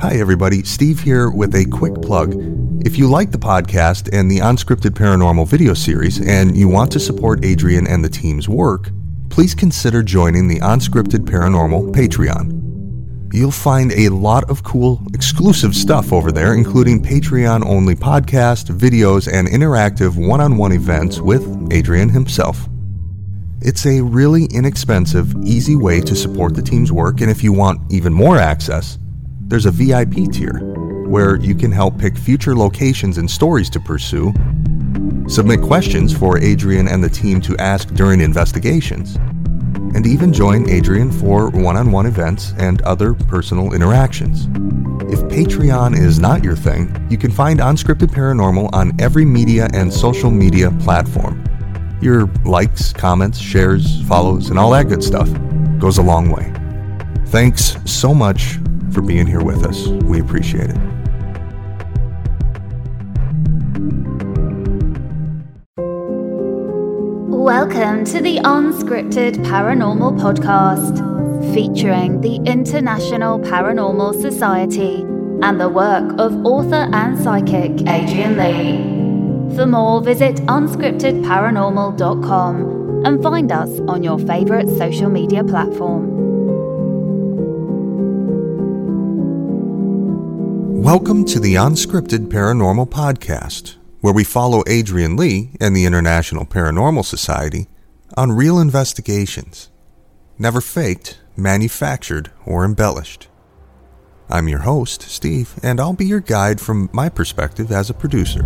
Hi, everybody. Steve here with a quick plug. If you like the podcast and the Unscripted Paranormal video series and you want to support Adrian and the team's work, please consider joining the Unscripted Paranormal Patreon. You'll find a lot of cool exclusive stuff over there, including Patreon only podcasts, videos, and interactive one on one events with Adrian himself. It's a really inexpensive, easy way to support the team's work, and if you want even more access, there's a VIP tier where you can help pick future locations and stories to pursue, submit questions for Adrian and the team to ask during investigations, and even join Adrian for one on one events and other personal interactions. If Patreon is not your thing, you can find Unscripted Paranormal on every media and social media platform. Your likes, comments, shares, follows, and all that good stuff goes a long way. Thanks so much for being here with us. We appreciate it. Welcome to the Unscripted Paranormal Podcast, featuring the International Paranormal Society and the work of author and psychic Adrian Lee. For more, visit unscriptedparanormal.com and find us on your favorite social media platform. Welcome to the Unscripted Paranormal Podcast, where we follow Adrian Lee and the International Paranormal Society on real investigations, never faked, manufactured, or embellished. I'm your host, Steve, and I'll be your guide from my perspective as a producer.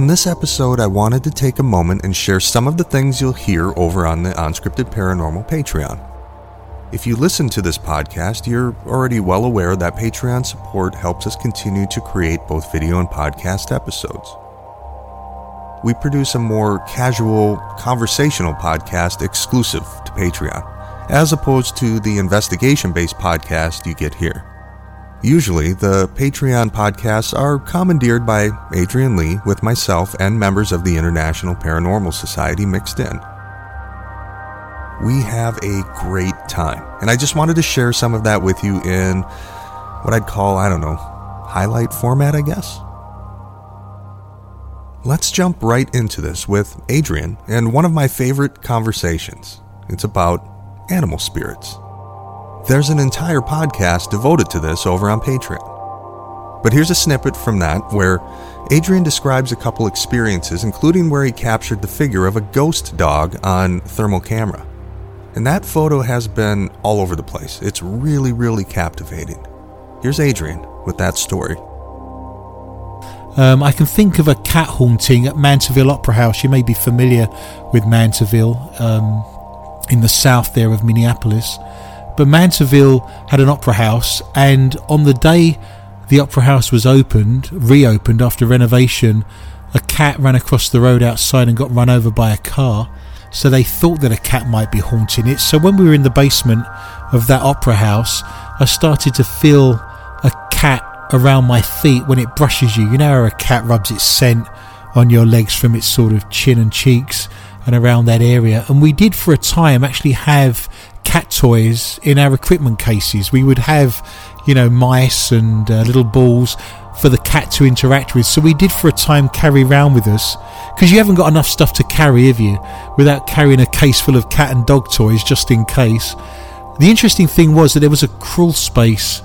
On this episode, I wanted to take a moment and share some of the things you'll hear over on the Unscripted Paranormal Patreon. If you listen to this podcast, you're already well aware that Patreon support helps us continue to create both video and podcast episodes. We produce a more casual, conversational podcast exclusive to Patreon, as opposed to the investigation based podcast you get here. Usually, the Patreon podcasts are commandeered by Adrian Lee with myself and members of the International Paranormal Society mixed in. We have a great time, and I just wanted to share some of that with you in what I'd call, I don't know, highlight format, I guess. Let's jump right into this with Adrian and one of my favorite conversations. It's about animal spirits. There's an entire podcast devoted to this over on Patreon. But here's a snippet from that where Adrian describes a couple experiences, including where he captured the figure of a ghost dog on thermal camera. And that photo has been all over the place. It's really, really captivating. Here's Adrian with that story. Um, I can think of a cat haunting at Mantorville Opera House. You may be familiar with Mantorville um, in the south there of Minneapolis. But Mantorville had an opera house, and on the day the opera house was opened, reopened after renovation, a cat ran across the road outside and got run over by a car. So they thought that a cat might be haunting it. So when we were in the basement of that opera house, I started to feel a cat around my feet when it brushes you. You know how a cat rubs its scent on your legs from its sort of chin and cheeks and around that area. And we did for a time actually have cat toys in our equipment cases. We would have, you know, mice and uh, little balls for the cat to interact with. So we did for a time carry around with us because you haven't got enough stuff to carry, have you? Without carrying a case full of cat and dog toys just in case. The interesting thing was that there was a crawl space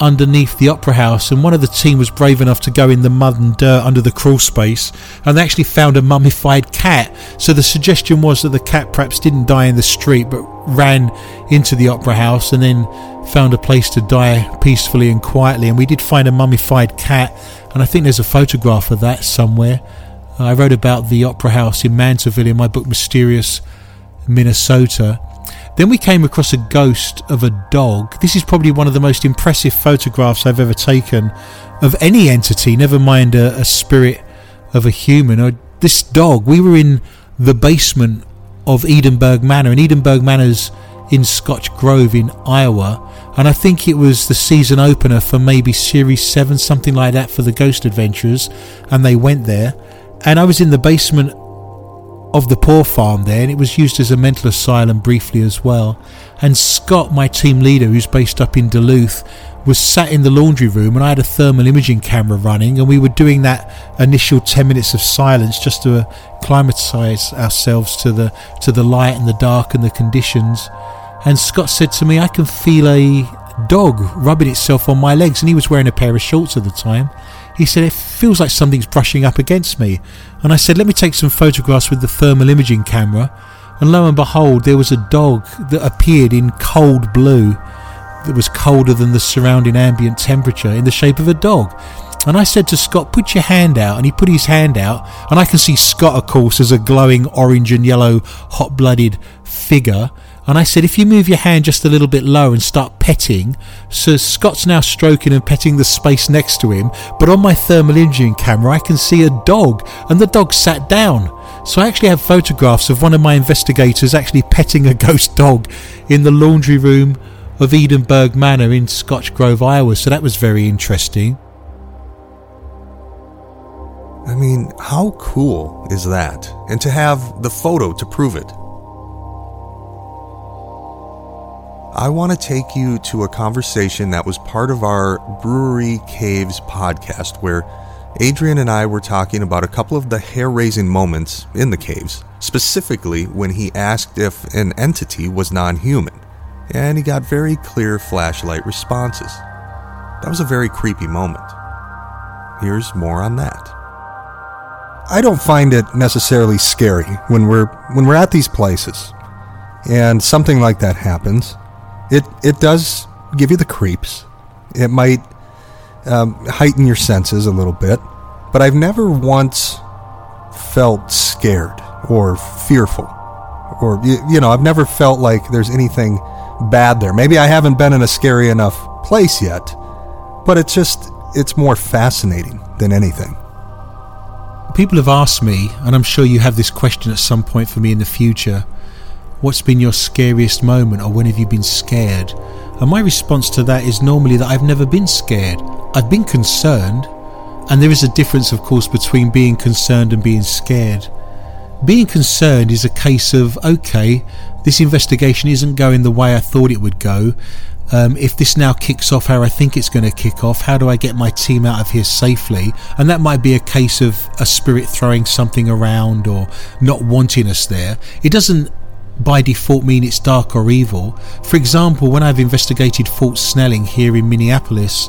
underneath the opera house and one of the team was brave enough to go in the mud and dirt under the crawl space and they actually found a mummified cat so the suggestion was that the cat perhaps didn't die in the street but ran into the opera house and then found a place to die peacefully and quietly and we did find a mummified cat and i think there's a photograph of that somewhere i wrote about the opera house in mantorville in my book mysterious minnesota then we came across a ghost of a dog. This is probably one of the most impressive photographs I've ever taken of any entity, never mind a, a spirit of a human. Or this dog, we were in the basement of Edinburgh Manor, and Edinburgh Manor's in Scotch Grove in Iowa. And I think it was the season opener for maybe Series 7, something like that, for the Ghost Adventurers. And they went there. And I was in the basement of the poor farm there, and it was used as a mental asylum briefly as well. And Scott, my team leader, who's based up in Duluth, was sat in the laundry room, and I had a thermal imaging camera running, and we were doing that initial 10 minutes of silence just to uh, acclimatise ourselves to the to the light and the dark and the conditions. And Scott said to me, "I can feel a dog rubbing itself on my legs," and he was wearing a pair of shorts at the time. He said, It feels like something's brushing up against me. And I said, Let me take some photographs with the thermal imaging camera. And lo and behold, there was a dog that appeared in cold blue that was colder than the surrounding ambient temperature in the shape of a dog. And I said to Scott, Put your hand out. And he put his hand out. And I can see Scott, of course, as a glowing orange and yellow, hot blooded figure. And I said, if you move your hand just a little bit lower and start petting, so Scott's now stroking and petting the space next to him, but on my thermal imaging camera I can see a dog, and the dog sat down. So I actually have photographs of one of my investigators actually petting a ghost dog in the laundry room of Edinburgh Manor in Scotch Grove, Iowa. So that was very interesting. I mean, how cool is that? And to have the photo to prove it. I want to take you to a conversation that was part of our Brewery Caves podcast, where Adrian and I were talking about a couple of the hair raising moments in the caves, specifically when he asked if an entity was non human, and he got very clear flashlight responses. That was a very creepy moment. Here's more on that. I don't find it necessarily scary when we're when we're at these places and something like that happens it it does give you the creeps. It might um, heighten your senses a little bit, but I've never once felt scared or fearful, or you, you know, I've never felt like there's anything bad there. Maybe I haven't been in a scary enough place yet, but it's just it's more fascinating than anything. People have asked me, and I'm sure you have this question at some point for me in the future What's been your scariest moment, or when have you been scared? And my response to that is normally that I've never been scared. I've been concerned, and there is a difference, of course, between being concerned and being scared. Being concerned is a case of, okay, this investigation isn't going the way I thought it would go. Um, if this now kicks off how I think it's going to kick off, how do I get my team out of here safely? And that might be a case of a spirit throwing something around or not wanting us there. It doesn't by default mean it's dark or evil. For example, when I've investigated Fort Snelling here in Minneapolis,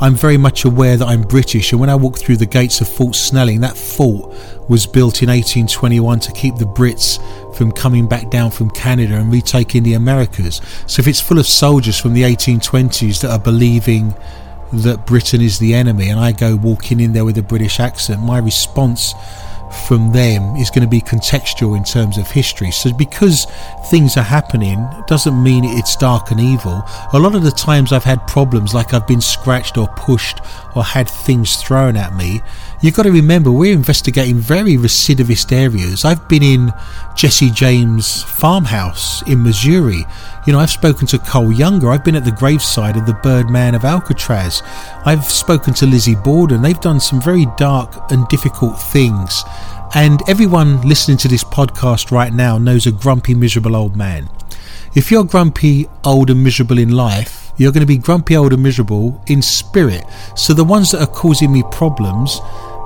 I'm very much aware that I'm British, and when I walk through the gates of Fort Snelling, that fort was built in 1821 to keep the Brits from coming back down from Canada and retaking the Americas. So if it's full of soldiers from the 1820s that are believing that Britain is the enemy, and I go walking in there with a British accent, my response from them is going to be contextual in terms of history. So because things are happening doesn't mean it's dark and evil. A lot of the times I've had problems like I've been scratched or pushed or had things thrown at me. You've got to remember we're investigating very recidivist areas. I've been in Jesse James farmhouse in Missouri. You know, I've spoken to Cole Younger. I've been at the graveside of the Birdman of Alcatraz. I've spoken to Lizzie Borden. They've done some very dark and difficult things. And everyone listening to this podcast right now knows a grumpy, miserable old man. If you're grumpy, old, and miserable in life, you're going to be grumpy, old, and miserable in spirit. So the ones that are causing me problems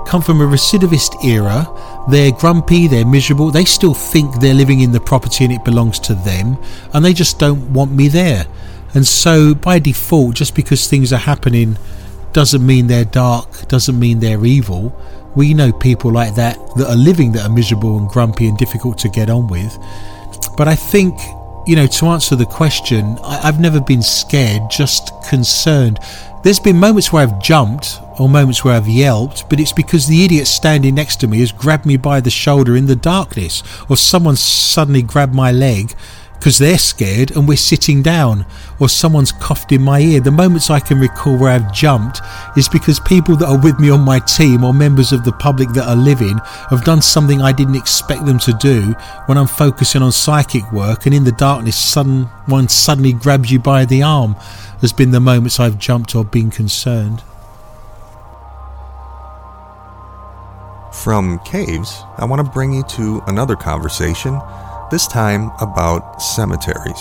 come from a recidivist era. They're grumpy, they're miserable, they still think they're living in the property and it belongs to them, and they just don't want me there. And so, by default, just because things are happening doesn't mean they're dark, doesn't mean they're evil. We know people like that that are living that are miserable and grumpy and difficult to get on with. But I think, you know, to answer the question, I, have never been scared, just concerned. There's been moments where I've jumped or moments where I've yelped, but it's because the idiot standing next to me has grabbed me by the shoulder in the darkness, or someone's suddenly grabbed my leg because they're scared and we're sitting down or someone's coughed in my ear. The moments I can recall where I've jumped is because people that are with me on my team or members of the public that are living have done something I didn't expect them to do when I'm focusing on psychic work and in the darkness sudden one suddenly grabs you by the arm has been the moments I've jumped or been concerned. From caves, I want to bring you to another conversation this time about cemeteries.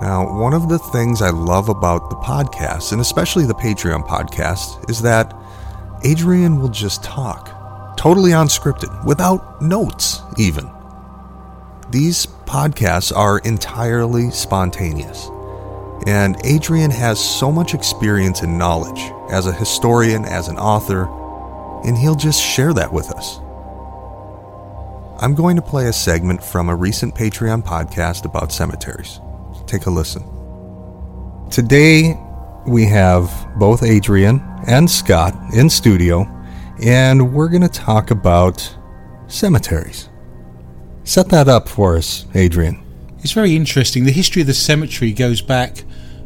Now, one of the things I love about the podcast, and especially the Patreon podcast, is that Adrian will just talk, totally unscripted, without notes, even. These podcasts are entirely spontaneous, and Adrian has so much experience and knowledge as a historian, as an author, and he'll just share that with us. I'm going to play a segment from a recent Patreon podcast about cemeteries. Take a listen. Today, we have both Adrian and Scott in studio, and we're going to talk about cemeteries. Set that up for us, Adrian. It's very interesting. The history of the cemetery goes back,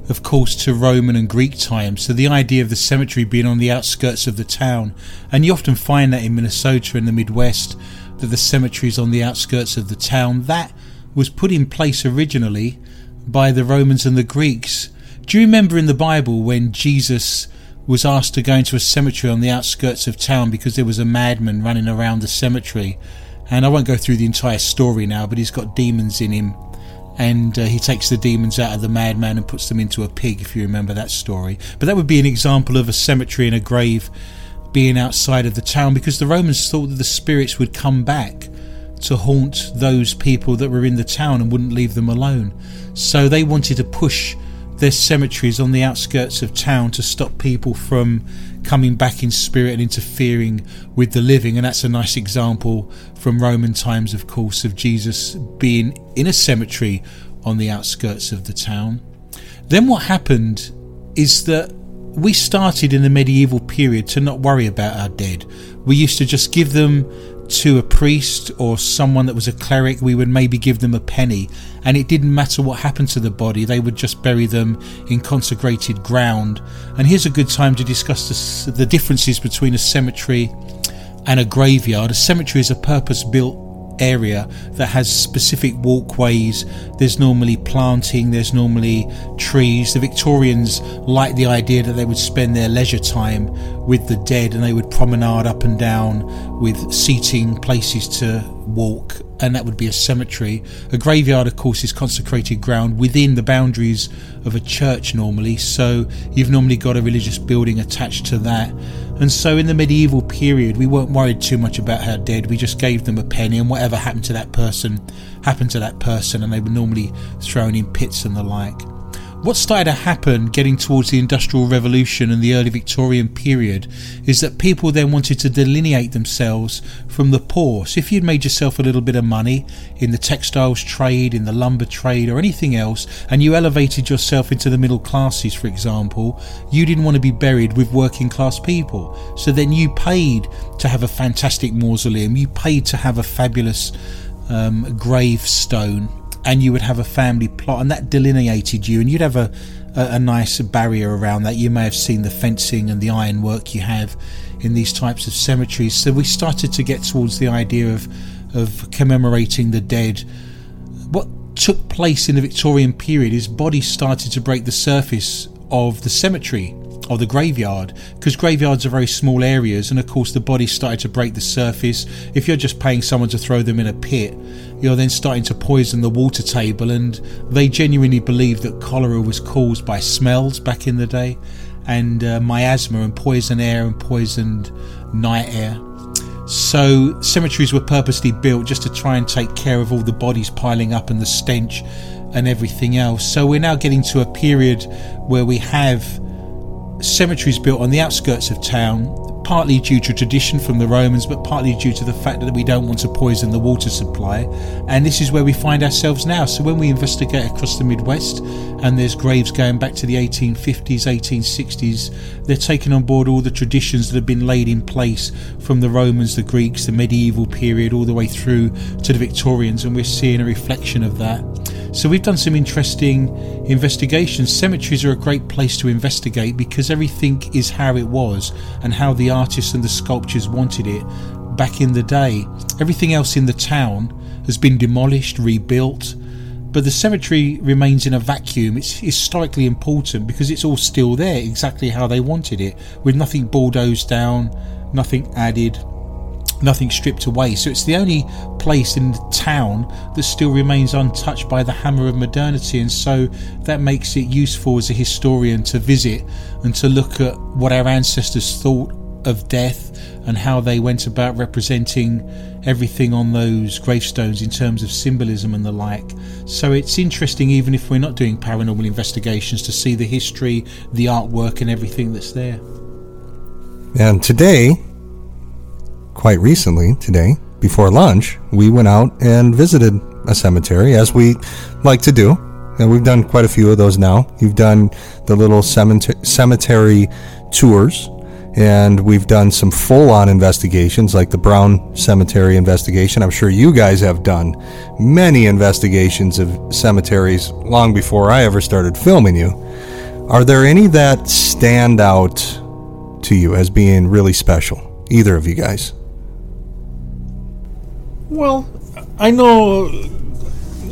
of course, to Roman and Greek times. So the idea of the cemetery being on the outskirts of the town, and you often find that in Minnesota and the Midwest that the cemeteries on the outskirts of the town that was put in place originally by the Romans and the Greeks. Do you remember in the Bible when Jesus was asked to go into a cemetery on the outskirts of town because there was a madman running around the cemetery? And I won't go through the entire story now, but he's got demons in him. And uh, he takes the demons out of the madman and puts them into a pig, if you remember that story. But that would be an example of a cemetery and a grave being outside of the town because the Romans thought that the spirits would come back to haunt those people that were in the town and wouldn't leave them alone. So they wanted to push their cemeteries on the outskirts of town to stop people from coming back in spirit and interfering with the living. And that's a nice example from Roman times, of course, of Jesus being in a cemetery on the outskirts of the town. Then what happened is that we started in the medieval period to not worry about our dead. We used to just give them to a priest or someone that was a cleric. We would maybe give them a penny, and it didn't matter what happened to the body, they would just bury them in consecrated ground. And here's a good time to discuss the differences between a cemetery and a graveyard. A cemetery is a purpose built area that has specific walkways. There's normally planting, there's normally trees. The Victorians liked the idea that they would spend their leisure time with the dead and they would promenade up and down with seating places to walk, and that would be a cemetery. A graveyard, of course, is consecrated ground within the boundaries of a church normally, so you've normally got a religious building attached to that. And so in the medieval period, we weren't worried too much about our dead. We just gave them a penny, and whatever happened to that person happened to that person, and they were normally thrown in pits and the like. What started to happen getting towards the Industrial Revolution and the early Victorian period is that people then wanted to delineate themselves from the poor. So if you'd made yourself a little bit of money in the textiles trade, in the lumber trade, or anything else, and you elevated yourself into the middle classes, for example, you didn't want to be buried with working class people. So then you paid to have a fantastic mausoleum, you paid to have a fabulous um, gravestone and you would have a family plot, and that delineated you, and you'd have a, a, a nice barrier around that. You may have seen the fencing and the ironwork you have in these types of cemeteries. So we started to get towards the idea of of commemorating the dead. What took place in the Victorian period is bodies started to break the surface of the cemetery or the graveyard because graveyards are very small areas and of course the bodies started to break the surface. If you're just paying someone to throw them in a pit you're then starting to poison the water table and they genuinely believed that cholera was caused by smells back in the day and uh, miasma and poison air and poisoned night air. So cemeteries were purposely built just to try and take care of all the bodies piling up and the stench and everything else. So we're now getting to a period where we have cemeteries built on the outskirts of town, partly due to tradition from the Romans, but partly due to the fact that we don't want to poison the water supply. And this is where we find ourselves now. So when we investigate across the Midwest, and there's graves going back to the 1850s, 1860s, they're taking on board all the traditions that have been laid in place from the Romans, the Greeks, the medieval period, all the way through to the Victorians, and we're seeing a reflection of that. So we've done some interesting investigations. Cemeteries are a great place to investigate because everything is how it was and how the artists and the sculptures wanted it back in the day. Everything else in the town has been demolished, rebuilt, but the cemetery remains in a vacuum. It's historically important because it's all still there exactly how they wanted it, with nothing bulldozed down, nothing added, nothing stripped away. So it's the only place in the town that still remains untouched by the hammer of modernity, and so that makes it useful as a historian to visit and to look at what our ancestors thought of death and how they went about representing everything on those gravestones in terms of symbolism and the like. So it's interesting, even if we're not doing paranormal investigations, to see the history, the artwork, and everything that's there. And today, quite recently, today, before lunch, we went out and visited a cemetery, as we like to do. And we've done quite a few of those now. You've done the little cemetery tours, and we've done some full on investigations, like the Brown Cemetery investigation. I'm sure you guys have done many investigations of cemeteries long before I ever started filming you. Are there any that stand out to you as being really special? Either of you guys? Well, I know,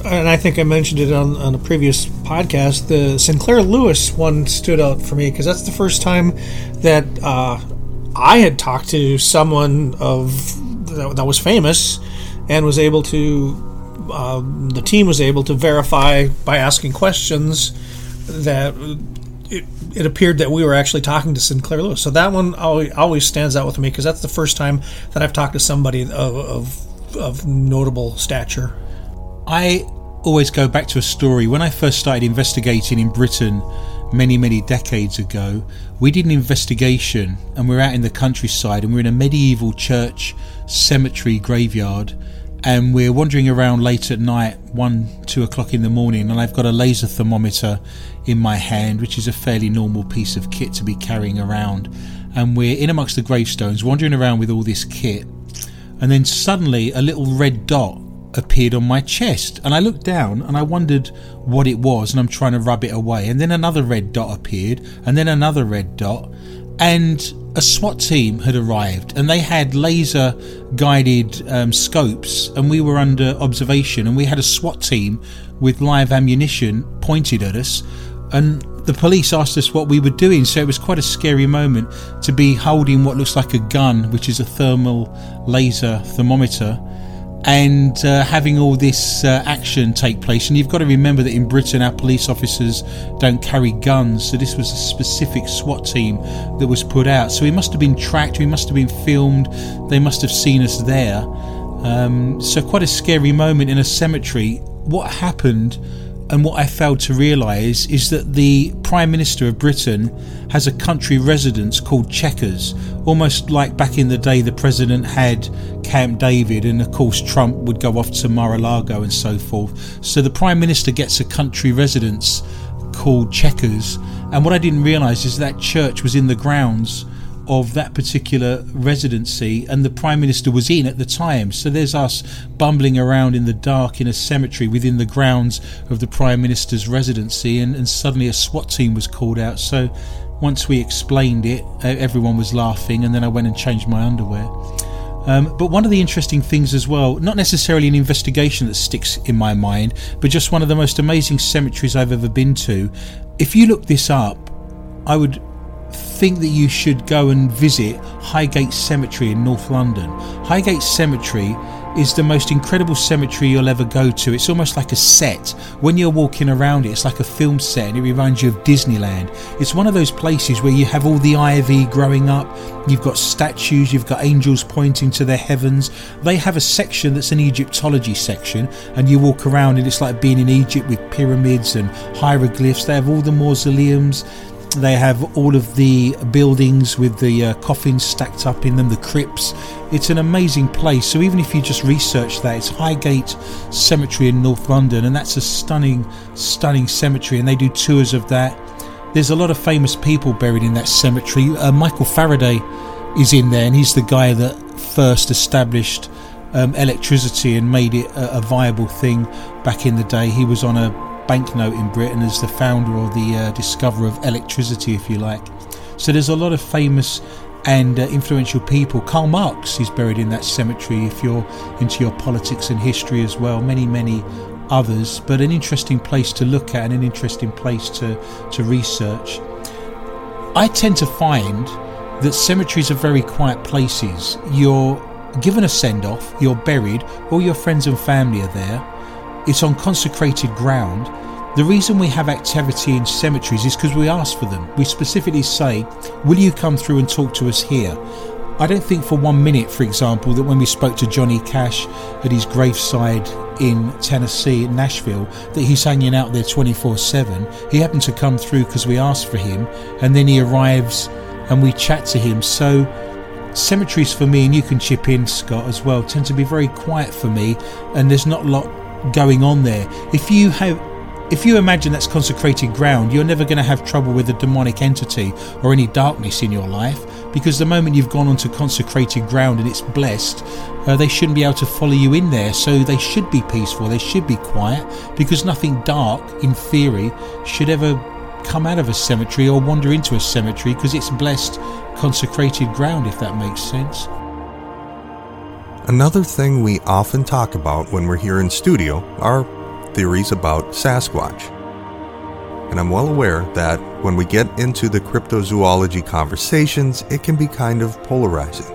and I think I mentioned it on, on a previous podcast. The Sinclair Lewis one stood out for me because that's the first time that uh, I had talked to someone of that, that was famous and was able to. Uh, the team was able to verify by asking questions that it, it, appeared that we were actually talking to Sinclair Lewis. So that one always, stands out with me because that's the first time that I've talked to somebody of, of of notable stature. I always go back to a story. When I first started investigating in Britain many, many decades ago, we did an investigation and we are out in the countryside and we we're in a medieval church cemetery graveyard and we're wandering around late at night, one, two o'clock in the morning, and I've got a laser thermometer in my hand, which is a fairly normal piece of kit to be carrying around. And we're in amongst the gravestones, wandering around with all this kit and then suddenly a little red dot appeared on my chest. And I looked down and I wondered what it was and I'm trying to rub it away. And then another red dot appeared and then another red dot and a SWAT team had arrived and they had laser guided um, scopes and we were under observation and we had a SWAT team with live ammunition pointed at us and the police asked us what we were doing, so it was quite a scary moment to be holding what looks like a gun, which is a thermal laser thermometer, and uh, having all this uh, action take place. And you've got to remember that in Britain, our police officers don't carry guns, so this was a specific SWAT team that was put out. So we must have been tracked, we must have been filmed, they must have seen us there. Um, so, quite a scary moment in a cemetery. What happened? And what I failed to realise is that the Prime Minister of Britain has a country residence called Chequers, almost like back in the day the President had Camp David, and of course Trump would go off to Mar a Lago and so forth. So the Prime Minister gets a country residence called Chequers. And what I didn't realise is that church was in the grounds of that particular residency, and the Prime Minister was in at the time. So there's us bumbling around in the dark in a cemetery within the grounds of the Prime Minister's residency, and, and suddenly a SWAT team was called out. So once we explained it, everyone was laughing, and then I went and changed my underwear. Um, but one of the interesting things as well, not necessarily an investigation that sticks in my mind, but just one of the most amazing cemeteries I've ever been to. If you look this up, I would think that you should go and visit Highgate Cemetery in North London. Highgate Cemetery is the most incredible cemetery you'll ever go to. It's almost like a set. When you're walking around it, it's like a film set and it reminds you of Disneyland. It's one of those places where you have all the ivy growing up, you've got statues, you've got angels pointing to their heavens. They have a section that's an Egyptology section, and you walk around and it's like being in Egypt with pyramids and hieroglyphs. They have all the mausoleums, They have all of the buildings with the uh, coffins stacked up in them, the crypts. It's an amazing place. So even if you just research that, it's Highgate Cemetery in North London, and that's a stunning, stunning cemetery. And they do tours of that. There's a lot of famous people buried in that cemetery. Uh, Michael Faraday is in there, and he's the guy that first established um, electricity and made it a, a viable thing back in the day. He was on a banknote in Britain as the founder or the uh, discoverer of electricity, if you like. So there's a lot of famous and uh, influential people. Karl Marx is buried in that cemetery if you're into your politics and history as well. Many, many others, but an interesting place to look at and an interesting place to, to research. I tend to find that cemeteries are very quiet places. You're given a send off, you're buried, all your friends and family are there it's on consecrated ground. The reason we have activity in cemeteries is because we ask for them. We specifically say, Will you come through and talk to us here? I don't think for one minute, for example, that when we spoke to Johnny Cash at his graveside in Tennessee, Nashville, that he's hanging out there 24 7. He happened to come through because we asked for him, and then he arrives and we chat to him. So, cemeteries for me, and you can chip in, Scott, as well, tend to be very quiet for me, and there's not a lot going on there. If you have if you imagine that's consecrated ground, you're never going to have trouble with a demonic entity or any darkness in your life because the moment you've gone onto consecrated ground and it's blessed, uh, they shouldn't be able to follow you in there. So they should be peaceful, they should be quiet because nothing dark, in theory, should ever come out of a cemetery or wander into a cemetery because it's blessed, consecrated ground, if that makes sense. Another thing we often talk about when we're here in studio are theories about Sasquatch. And I'm well aware that when we get into the cryptozoology conversations, it can be kind of polarizing.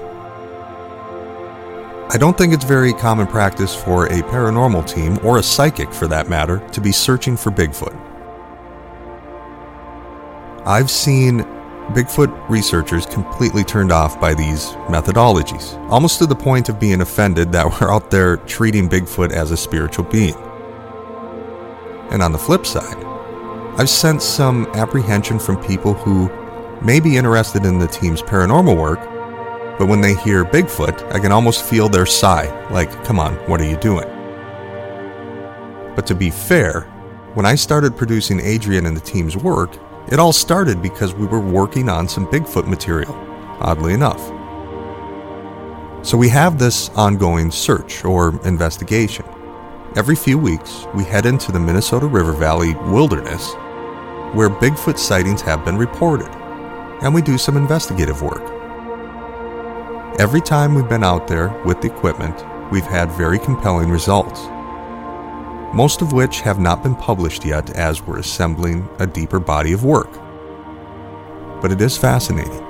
I don't think it's very common practice for a paranormal team, or a psychic for that matter, to be searching for Bigfoot. I've seen Bigfoot researchers completely turned off by these methodologies, almost to the point of being offended that we're out there treating Bigfoot as a spiritual being. And on the flip side, I've sensed some apprehension from people who may be interested in the team's paranormal work, but when they hear Bigfoot, I can almost feel their sigh, like, come on, what are you doing? But to be fair, when I started producing Adrian and the team's work, it all started because we were working on some Bigfoot material, oddly enough. So we have this ongoing search or investigation. Every few weeks, we head into the Minnesota River Valley wilderness where Bigfoot sightings have been reported, and we do some investigative work. Every time we've been out there with the equipment, we've had very compelling results most of which have not been published yet as we're assembling a deeper body of work. But it is fascinating.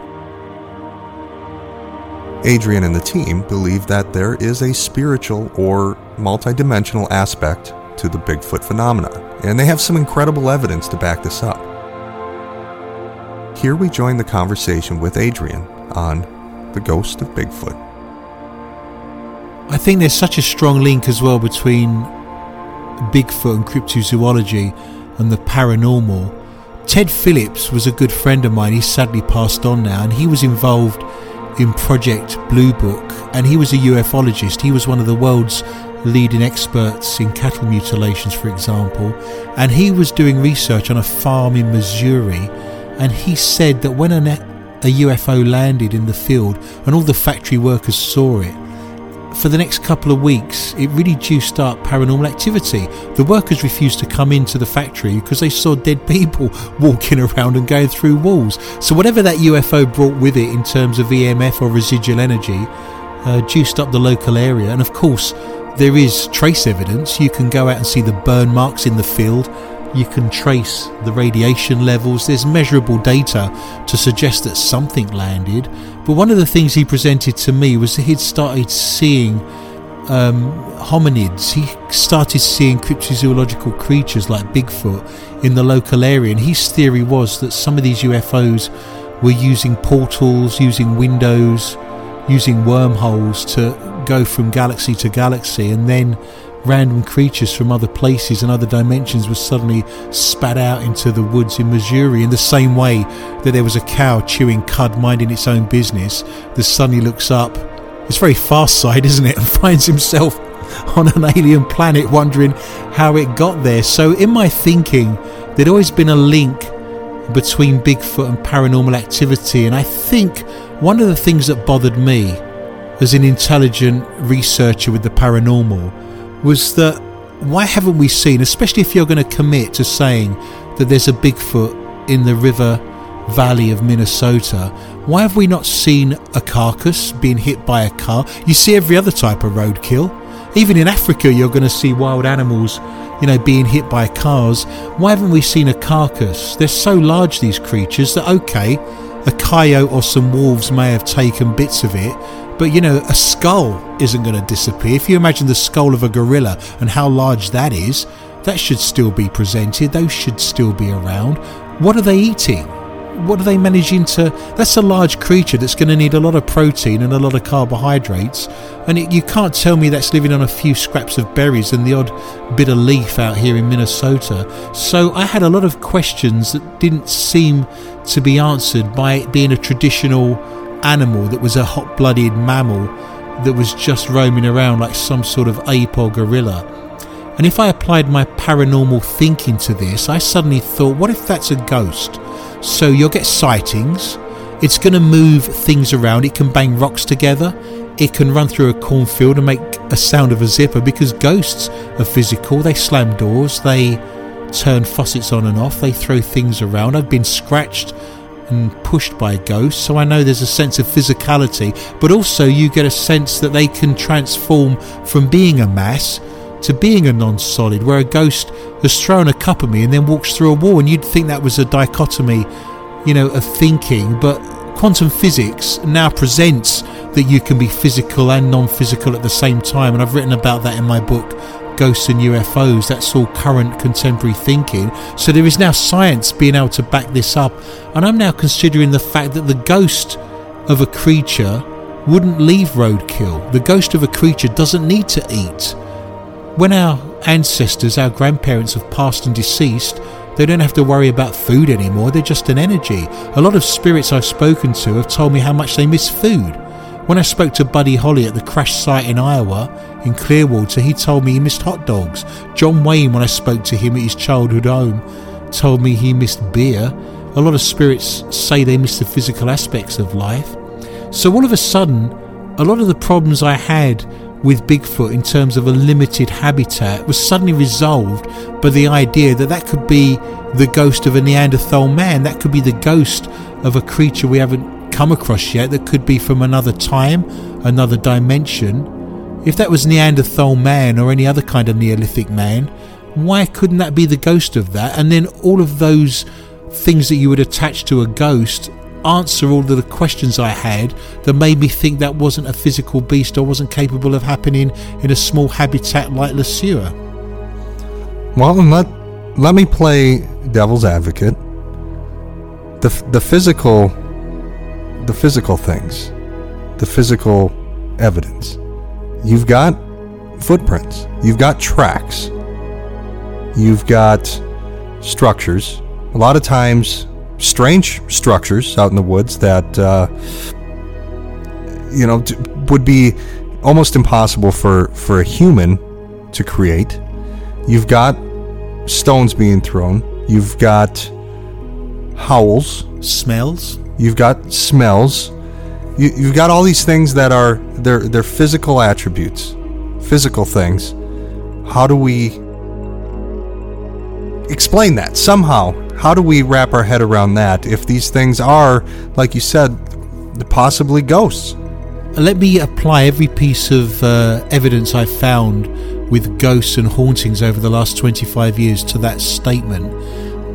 Adrian and the team believe that there is a spiritual or multidimensional aspect to the Bigfoot phenomenon, and they have some incredible evidence to back this up. Here we join the conversation with Adrian on the ghost of Bigfoot. I think there's such a strong link as well between Bigfoot and cryptozoology and the paranormal. Ted Phillips was a good friend of mine. He's sadly passed on now, and he was involved in Project Blue Book, and he was a ufologist. He was one of the world's leading experts in cattle mutilations, for example, and he was doing research on a farm in Missouri, and he said that when a UFO landed in the field and all the factory workers saw it, for the next couple of weeks, it really juiced up paranormal activity. The workers refused to come into the factory because they saw dead people walking around and going through walls. So, whatever that UFO brought with it in terms of EMF or residual energy, uh, juiced up the local area. And of course, there is trace evidence. You can go out and see the burn marks in the field. You can trace the radiation levels. There's measurable data to suggest that something landed. But one of the things he presented to me was that he'd started seeing um, hominids. He started seeing cryptozoological creatures like Bigfoot in the local area, and his theory was that some of these UFOs were using portals, using windows, using wormholes to go from galaxy to galaxy, and then random creatures from other places and other dimensions were suddenly spat out into the woods in Missouri in the same way that there was a cow chewing cud minding its own business that suddenly looks up. It's very far sight, isn't it? And finds himself on an alien planet wondering how it got there. So, in my thinking, there'd always been a link between Bigfoot and paranormal activity, and I think one of the things that bothered me as an intelligent researcher with the paranormal was that why haven't we seen, especially if you're going to commit to saying that there's a Bigfoot in the river valley of Minnesota, why have we not seen a carcass being hit by a car? You see every other type of roadkill. Even in Africa, you're going to see wild animals, you know, being hit by cars. Why haven't we seen a carcass? They're so large, these creatures, that okay, a coyote or some wolves may have taken bits of it, but you know, a skull isn't going to disappear. If you imagine the skull of a gorilla and how large that is, that should still be presented. Those should still be around. What are they eating? What are they managing to? That's a large creature that's going to need a lot of protein and a lot of carbohydrates. And it, you can't tell me that's living on a few scraps of berries and the odd bit of leaf out here in Minnesota. So I had a lot of questions that didn't seem to be answered by it being a traditional animal that was a hot blooded mammal that was just roaming around like some sort of ape or gorilla. And if I applied my paranormal thinking to this, I suddenly thought, what if that's a ghost? So you'll get sightings, it's going to move things around, it can bang rocks together, it can run through a cornfield and make a sound of a zipper. Because ghosts are physical, they slam doors, they turn faucets on and off, they throw things around. I've been scratched and pushed by ghosts, so I know there's a sense of physicality, but also you get a sense that they can transform from being a mass to being a non solid, where a ghost has thrown a cup at me and then walks through a wall, and you'd think that was a dichotomy, you know, of thinking, but quantum physics now presents that you can be physical and non physical at the same time, and I've written about that in my book ghosts and UFOs. That's all current contemporary thinking. So there is now science being able to back this up. And I'm now considering the fact that the ghost of a creature wouldn't leave roadkill. The ghost of a creature doesn't need to eat. When our ancestors, our grandparents have passed and deceased, they don't have to worry about food anymore, they're just an energy. A lot of spirits I've spoken to have told me how much they miss food. When I spoke to Buddy Holly at the crash site in Iowa, in Clearwater, he told me he missed hot dogs. John Wayne, when I spoke to him at his childhood home, told me he missed beer. A lot of spirits say they miss the physical aspects of life. So all of a sudden, a lot of the problems I had with Bigfoot in terms of a limited habitat was suddenly resolved by the idea that that could be the ghost of a Neanderthal man, that could be the ghost of a creature we haven't come across yet that could be from another time, another dimension. If that was Neanderthal man or any other kind of Neolithic man, why couldn't that be the ghost of that? And then all of those things that you would attach to a ghost answer all of the questions I had that made me think that wasn't a physical beast or wasn't capable of happening in a small habitat like Sueur. Well, let let me play devil's advocate. The the physical the physical things, the physical evidence. You've got footprints, you've got tracks, you've got structures. A lot of times, strange structures out in the woods that, uh, you know, would be almost impossible for, for a human to create. You've got stones being thrown. You've got howls. Smells. You've got smells. You, you've got all these things that are they're they're physical attributes, physical things. How do we explain that somehow? How do we wrap our head around that if these things are, like you said, possibly ghosts? Let me apply every piece of uh, evidence I've found with ghosts and hauntings over the last 25 years to that statement.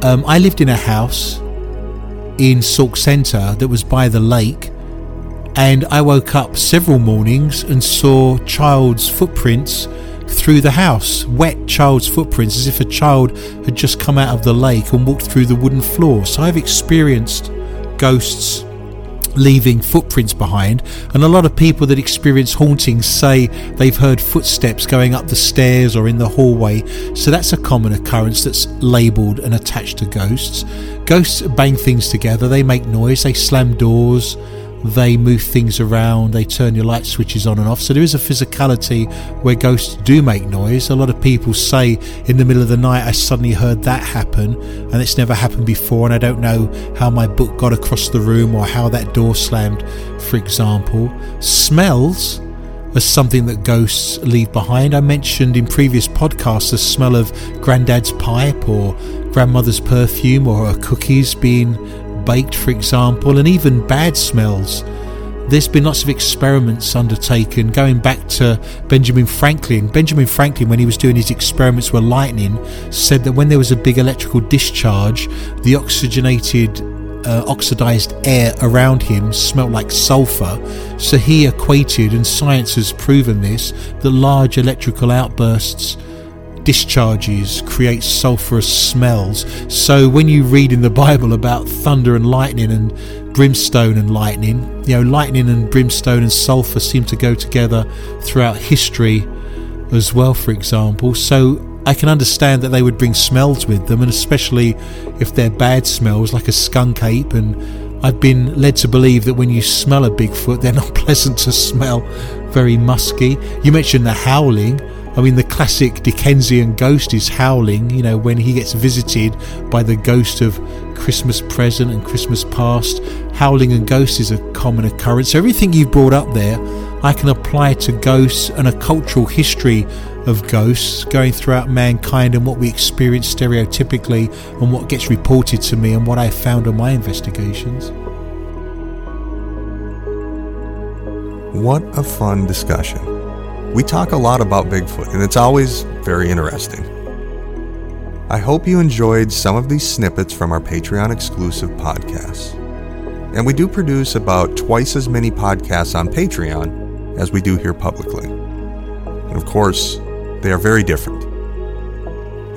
Um, I lived in a house in Sauk Centre that was by the lake, and I woke up several mornings and saw child's footprints through the house, wet child's footprints, as if a child had just come out of the lake and walked through the wooden floor. So I've experienced ghosts leaving footprints behind. And a lot of people that experience hauntings say they've heard footsteps going up the stairs or in the hallway. So that's a common occurrence that's labelled and attached to ghosts. Ghosts bang things together, they make noise, they slam doors they move things around, they turn your light switches on and off. So there is a physicality where ghosts do make noise. A lot of people say in the middle of the night, I suddenly heard that happen, and it's never happened before, and I don't know how my book got across the room or how that door slammed, for example. Smells as something that ghosts leave behind. I mentioned in previous podcasts the smell of granddad's pipe or grandmother's perfume or a cookies being baked, for example, and even bad smells. There's been lots of experiments undertaken going back to Benjamin Franklin. Benjamin Franklin, when he was doing his experiments with lightning, said that when there was a big electrical discharge, the oxygenated uh, oxidized air around him smelt like sulfur. So he equated, and science has proven this, that large electrical outbursts discharges create sulphurous smells. So when you read in the Bible about thunder and lightning and brimstone and lightning, you know, lightning and brimstone and sulphur seem to go together throughout history as well, for example. So I can understand that they would bring smells with them, and especially if they're bad smells like a skunk ape. And I've been led to believe that when you smell a Bigfoot, they're not pleasant to smell, very musky. You mentioned the howling. I mean, the classic Dickensian ghost is howling, you know, when he gets visited by the ghost of Christmas present and Christmas past. Howling and ghosts is a common occurrence. So, everything you've brought up there, I can apply to ghosts and a cultural history of ghosts going throughout mankind and what we experience stereotypically and what gets reported to me and what I found on my investigations. What a fun discussion. We talk a lot about Bigfoot, and it's always very interesting. I hope you enjoyed some of these snippets from our Patreon exclusive podcasts. And we do produce about twice as many podcasts on Patreon as we do here publicly. And of course, they are very different.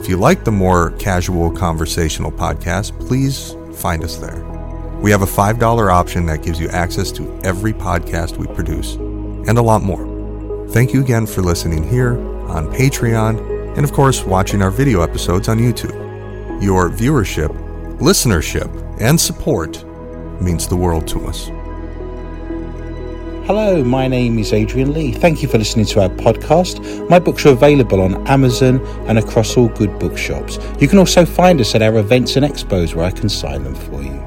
If you like the more casual conversational podcast, please find us there. We have a $5 option that gives you access to every podcast we produce and a lot more. Thank you again for listening here on Patreon and, of course, watching our video episodes on YouTube. Your viewership, listenership, and support means the world to us. Hello, my name is Adrian Lee. Thank you for listening to our podcast. My books are available on Amazon and across all good bookshops. You can also find us at our events and expos where I can sign them for you.